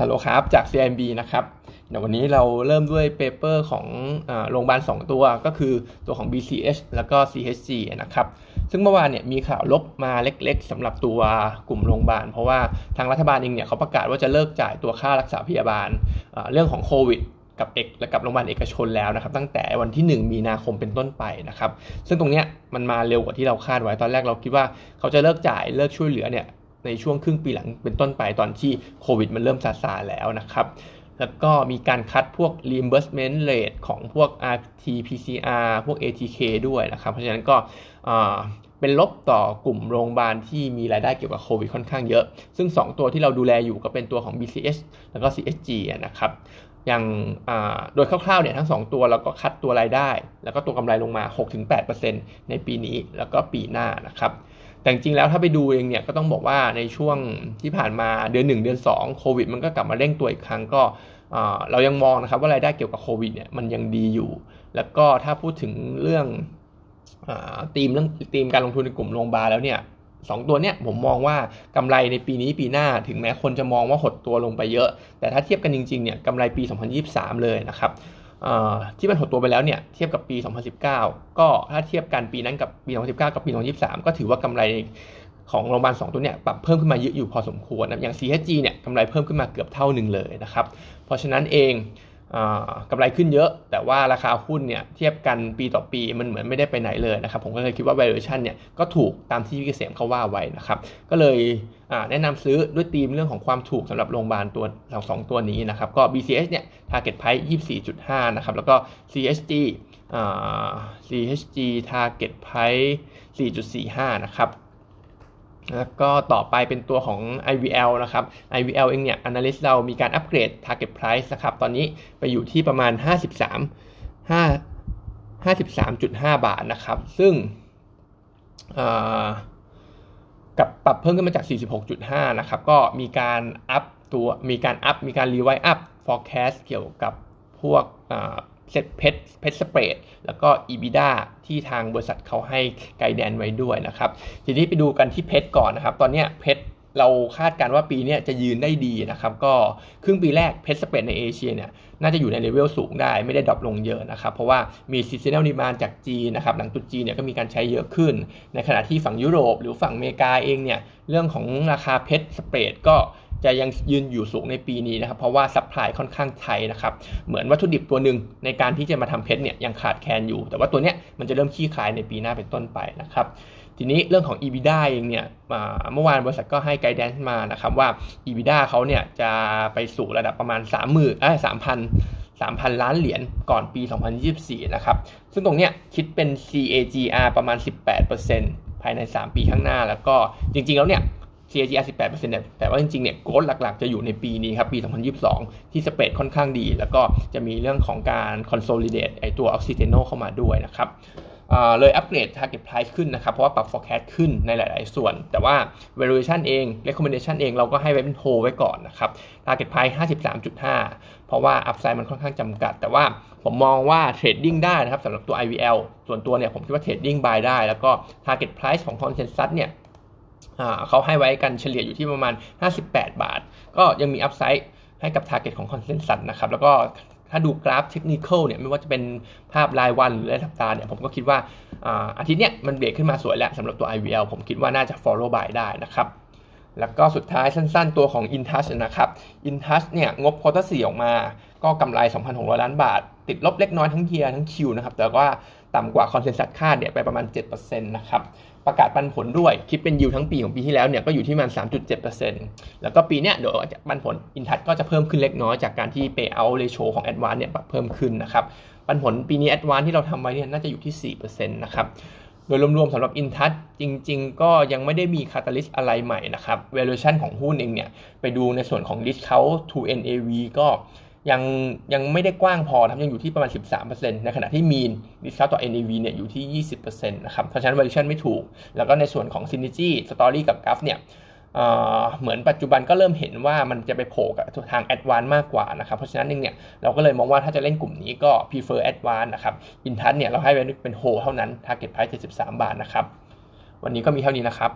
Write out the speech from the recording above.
ฮัลโหลครับ จาก CIMB นะครับ เดี๋ยววันนี้เราเริ่มด้วย paper ของโรงพยาบาล 2 ตัวก็คือตัวของ BCH แล้วก็ CHG นะครับ ซึ่งเมื่อวานเนี่ยมีข่าวลบมาเล็กๆสำหรับตัวกลุ่มโรงพยาบาล เพราะว่าทางรัฐบาลเองเนี่ยเขาประกาศว่าจะเลิกจ่ายตัวค่ารักษาพยาบาล เรื่องของโควิดกับเอกและกับโรงพยาบาลเอกชนแล้วนะครับ ตั้งแต่วันที่ 1 มีนาคมเป็นต้นไปนะครับ ซึ่งตรงเนี้ยมันมาเร็วกว่าที่เราคาดไว้ตอนแรกเราคิดว่าเขาจะเลิกจ่ายเลิกช่วยเหลือเนี่ย ในช่วงครึ่งปีหลังเป็นต้นไปตอนที่โควิดมันเริ่มซาซาแล้วนะครับ แล้วก็มีการคัดพวก reimbursement rate ของพวก RT-PCR พวก ATK ด้วยนะครับ เพราะฉะนั้นก็เป็นลบต่อกลุ่มโรงพยาบาลที่มีรายได้เกี่ยวกับโควิดค่อนข้างเยอะ ซึ่ง 2 ตัวที่เราดูแลอยู่ก็เป็นตัวของ BCH แล้วก็ CSG นะครับอย่างโดยคร่าวๆเนี่ยทั้ง 2 ตัวเราก็คัดตัวรายได้ แล้วก็ตัวกำไรลงมา 6-8%ในปีนี้แล้วก็ปีหน้านะครับ แต่จริงแล้วถ้าไปดูเองเนี่ยก็ต้องบอกว่าในช่วงที่ผ่านมาเดือน 1 เดือน 2 โควิด มันก็กลับมาเร่งตัวอีกครั้งก็เรายังมองนะครับว่ารายได้เกี่ยวกับโควิดเนี่ยมันยังดีอยู่ แล้วก็ถ้าพูดถึงเรื่องธีมเรื่องธีมการลงทุนในกลุ่มโรงพยาบาลแล้วเนี่ยสองตัวเนี้ยผมมองว่ากำไรในปีนี้ปีหน้าถึงแม้คนจะมองว่าหดตัวลงไปเยอะ แต่ถ้าเทียบกันจริงๆเนี่ยกำไรปี 2023 เลยนะครับ ที่มันหดตัวไปแล้วเนี่ยเทียบกับปี 2019 ก็ถ้าเทียบกันปีนั้นกับปี 2019 กับปี 2023 ก็ถือว่ากำไรของโรงพยาบาล2ตัวเนี่ยปรับเพิ่มขึ้นมาเยอะอยู่พอสมควรนะอย่าง CHG เนี่ยกำไรเพิ่มขึ้นมาเกือบเท่าหนึ่งเลยนะครับ เพราะฉะนั้นเองกำไรขึ้นเยอะ แต่ว่าราคาหุ้นเนี่ยเทียบกันปีต่อปีมันเหมือนไม่ได้ไปไหนเลยนะครับ ผมก็เลยคิดว่า valuation เนี่ยก็ถูกตามที่พี่เกษมเขาว่าไว้นะครับ ก็เลยแนะนำซื้อด้วยธีมเรื่องของความถูกสำหรับโรงพยาบาลตัวสองตัวนี้นะครับ ก็ BCH เนี่ย target price 24.5 นะครับ แล้วก็ CHG CHG target price 4.45 นะครับแล้วก็ต่อไปเป็นตัวของ IVL นะครับ IVL เองเนี่ย analyst เรามีการอัปเกรด target price นะครับ ตอนนี้ไปอยู่ที่ประมาณ 53 5 53.5 บาทนะครับ ซึ่งกับปรับเพิ่มขึ้นมาจาก 46.5 นะครับ ก็มีการ up ตัว มีการ up มีการ revise up forecast เกี่ยวกับพวกเซ็ต PET PET spread แล้วก็ EBITDA ที่ทางบริษัทเขาให้ guidance ไว้ด้วยนะครับ ทีนี้ไปดูกันที่ PET ก่อนนะครับ ตอนนี้ PET เราคาดการณ์ว่าปีนี้จะยืนได้ดีนะครับ ก็ครึ่งปีแรก PET spread ในเอเชียเนี่ยน่าจะอยู่ใน level สูงได้ไม่ได้ drop ลงเยอะนะครับ เพราะว่ามี seasonal demand จากจีนนะครับ หลังตรุษจีนเนี่ยก็มีการใช้เยอะขึ้น ในขณะที่ฝั่งยุโรป หรือฝั่งอเมริกาเองเนี่ยเรื่องของราคา PET spread ก็ จะยังยืนอยู่สูงในปีนี้นะครับ เพราะว่า supply ค่อนข้าง tight นะครับ เหมือนวัตถุดิบตัวหนึ่งในการที่จะมาทำ PET เนี่ยยังขาดแคลนอยู่ แต่ว่าตัวเนี้ยมันจะเริ่มคลี่คลายในปีหน้าเป็นต้นไปนะครับ ทีนี้เรื่องของ EBITDA เองเนี่ยเมื่อวานบริษัทก็ให้ guidance มานะครับว่า EBITDA เขาเนี่ยจะไปสู่ระดับประมาณ 3 0 0 0 0เอ้ย3,000 3,000 ล้านเหรียญต่อปี 2024 นะครับ ซึ่งตรงเนี้ยคิดเป็น CAGR ประมาณ 18%ภายใน 3 ปีข้างหน้า แล้วก็จริงๆ แล้วเนี่ย CAGR 18%เนี่ยแต่ว่าจริงๆ เนี่ยโกลหลักๆ จะอยู่ในปีนี้ครับ ปี 2022 ที่สเปดค่อนข้างดี แล้วก็จะมีเรื่องของการ consolidate ไอตัว Oxiteno เข้ามาด้วยนะครับเลยอัปเกรด target price ขึ้นนะครับ เพราะว่าปรับ forecast ขึ้นในหลาย ๆ ส่วน แต่ว่า valuation เอง recommendation เองเราก็ให้ไว้เป็น hold ไว้ก่อนนะครับ target price 53.5 เพราะว่า upside มันค่อนข้างจำกัด แต่ว่าผมมองว่า trading ได้นะครับสำหรับตัว IVL ส่วนตัวเนี่ยผมคิดว่า trading buy ได้ แล้วก็ target price ของ consensus เนี่ย เขาให้ไว้กันเฉลี่ยอยู่ที่ประมาณ 58 บาท ก็ยังมีอัพไซด์ให้กับ Target ของคอนเซน s ั s นะครับ แล้วก็ถ้าดูกราฟเทคนิคเนี่ยไม่ว่าจะเป็นภาพรายวันหรือรายสัปดาห์เนี่ยผมก็คิดว่าอาทิตย์เนี้ยมันเบรกขึ้นมาสวยแล้วสำหรับตัว IVL ผมคิดว่าน่าจะ follow by ได้นะครับแล้วก็สุดท้ายสั้นๆตัวของ Intouch นะครับ Intouch เนี่ยงบ quarter สี่ออกมา ก็กำไร 2,600 ล้านบาท ติดลบเล็กน้อยทั้ง year ทั้ง Q นะครับ แต่ว่า ต่ำกว่า consensus คาดเนี่ยไปประมาณ 7%นะครับประกาศปันผลด้วยคิดเป็นยิวทั้งปีของปีที่แล้วเนี่ยก็อยู่ที่มัน 3.7%แล้วก็ปีเนี้ยเดี๋ยวปันผล Intouch ก็จะเพิ่มขึ้นเล็กน้อยจากการที่ payout ratio ของ a d v a n c e เนี่ยปรับเพิ่มขึ้นนะครับปันผลปีนี้ a d v a n c e ที่เราทำไว้เนี่ยน่าจะอยู่ที่ 4%นะครับโดยรวมๆสำหรับ InTouch จริง ๆ ก็ยังไม่ได้มี catalyst อะไรใหม่นะครับ valuation ของหุ้นเองเนี่ย ไปดูในส่วนของ discount to NAV ก็ ยังยังไม่ได้กว้างพอครับยังอยู่ที่ประมาณ 13%ในขณะที่ mean discount ต่อ NAV เนี่ยอยู่ที่ 20%นะครับเพราะฉะนั้น valuation ไม่ถูก แล้วก็ในส่วนของ synergy story กับ g ราฟเนี่ยเหมือนปัจจุบันก็เริ่มเห็นว่ามันจะไปโผล่กับทาง Advance มากกว่านะครับ เพราะฉะนั้นเนี่ยเราก็เลยมองว่าถ้าจะเล่นกลุ่มนี้ก็ prefer Advance นะครับ in touch เนี่ยเราให้เป็น hold เท่านั้น target price 73 บาทนะครับ วันนี้ก็มีเท่านี้นะครับ